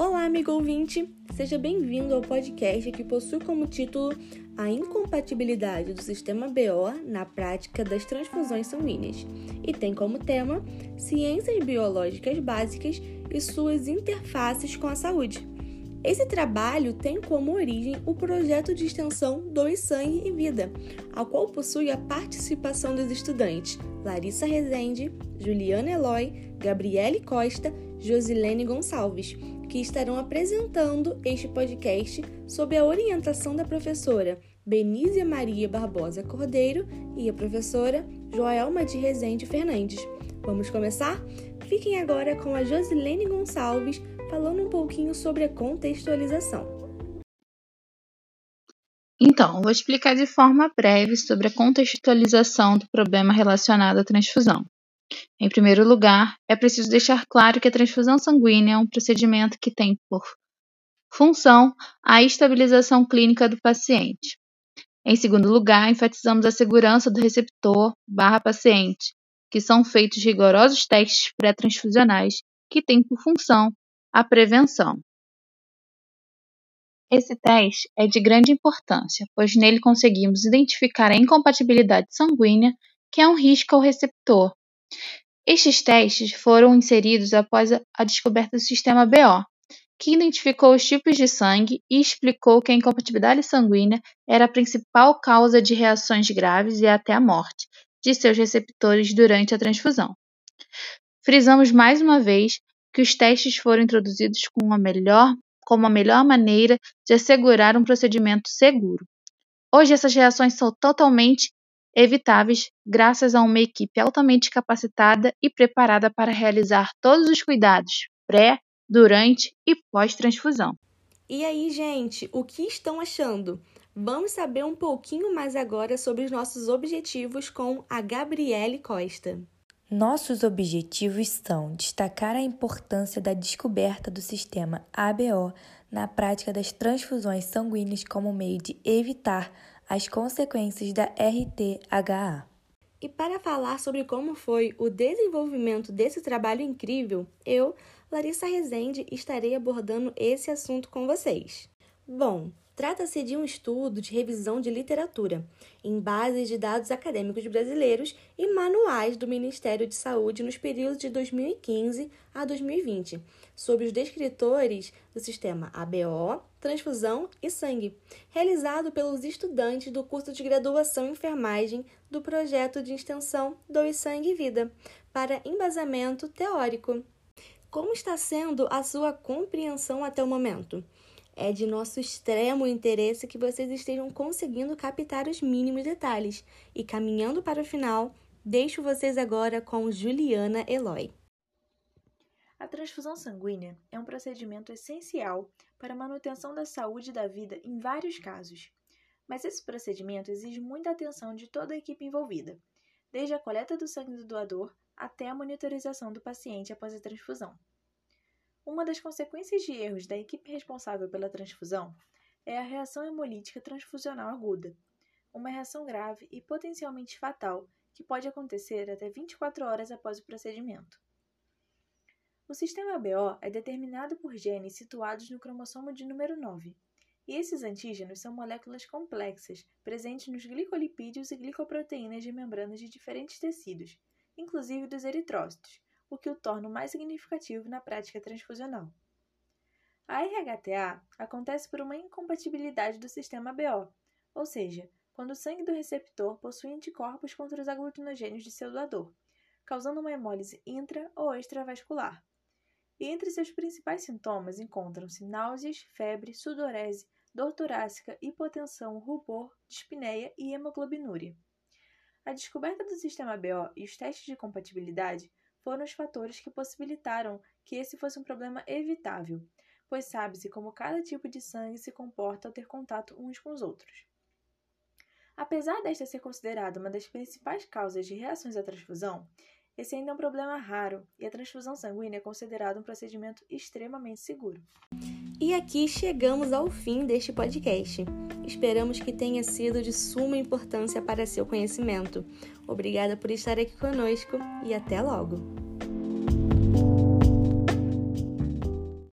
Olá, amigo ouvinte! Seja bem-vindo ao podcast que possui como título A Incompatibilidade do Sistema BO na Prática das Transfusões Sanguíneas e tem como tema Ciências Biológicas Básicas e suas interfaces com a saúde. Esse trabalho tem como origem o projeto de extensão Dois Sangue e Vida, ao qual possui a participação dos estudantes Larissa Rezende, Juliana Eloy, Gabriele Costa, Josilene Gonçalves, que estarão apresentando este podcast sob a orientação da professora Benízia Maria Barbosa Cordeiro e a professora Joelma de Rezende Fernandes. Vamos começar? Fiquem agora com a Josilene Gonçalves falando um pouquinho sobre a contextualização. Então, vou explicar de forma breve sobre a contextualização do problema relacionado à transfusão. Em primeiro lugar, é preciso deixar claro que a transfusão sanguínea é um procedimento que tem por função a estabilização clínica do paciente. Em segundo lugar, enfatizamos a segurança do receptor barra paciente, que são feitos rigorosos testes pré-transfusionais que têm por função a prevenção. Esse teste é de grande importância, pois nele conseguimos identificar a incompatibilidade sanguínea, que é um risco ao receptor, estes testes foram inseridos após a descoberta do sistema BO, que identificou os tipos de sangue e explicou que a incompatibilidade sanguínea era a principal causa de reações graves e até a morte de seus receptores durante a transfusão. Frisamos mais uma vez que os testes foram introduzidos a melhor, como a melhor maneira de assegurar um procedimento seguro. Hoje essas reações são totalmente evitáveis graças a uma equipe altamente capacitada e preparada para realizar todos os cuidados pré, durante e pós-transfusão. E aí, gente, o que estão achando? Vamos saber um pouquinho mais agora sobre os nossos objetivos com a Gabriele Costa. Nossos objetivos são destacar a importância da descoberta do sistema ABO na prática das transfusões sanguíneas como meio de evitar as consequências da RTHA. E para falar sobre como foi o desenvolvimento desse trabalho incrível, eu, Larissa Rezende, estarei abordando esse assunto com vocês. Bom, Trata-se de um estudo de revisão de literatura, em bases de dados acadêmicos brasileiros e manuais do Ministério de Saúde nos períodos de 2015 a 2020, sobre os descritores do sistema ABO, transfusão e sangue, realizado pelos estudantes do curso de graduação em enfermagem do projeto de extensão Dois Sangue e Vida, para embasamento teórico. Como está sendo a sua compreensão até o momento? É de nosso extremo interesse que vocês estejam conseguindo captar os mínimos detalhes. E caminhando para o final, deixo vocês agora com Juliana Eloy. A transfusão sanguínea é um procedimento essencial para a manutenção da saúde da vida em vários casos. Mas esse procedimento exige muita atenção de toda a equipe envolvida, desde a coleta do sangue do doador até a monitorização do paciente após a transfusão. Uma das consequências de erros da equipe responsável pela transfusão é a reação hemolítica transfusional aguda, uma reação grave e potencialmente fatal que pode acontecer até 24 horas após o procedimento. O sistema BO é determinado por genes situados no cromossomo de número 9, e esses antígenos são moléculas complexas presentes nos glicolipídios e glicoproteínas de membranas de diferentes tecidos, inclusive dos eritrócitos, o que o torna mais significativo na prática transfusional. A RHTA acontece por uma incompatibilidade do sistema BO, ou seja, quando o sangue do receptor possui anticorpos contra os aglutinogênios de seu doador, causando uma hemólise intra ou extravascular. E entre seus principais sintomas encontram-se náuseas, febre, sudorese, dor torácica, hipotensão, rubor, dispneia e hemoglobinúria. A descoberta do sistema BO e os testes de compatibilidade foram os fatores que possibilitaram que esse fosse um problema evitável, pois sabe-se como cada tipo de sangue se comporta ao ter contato uns com os outros. Apesar desta ser considerada uma das principais causas de reações à transfusão, esse ainda é um problema raro e a transfusão sanguínea é considerada um procedimento extremamente seguro. E aqui chegamos ao fim deste podcast. Esperamos que tenha sido de suma importância para seu conhecimento. Obrigada por estar aqui conosco e até logo!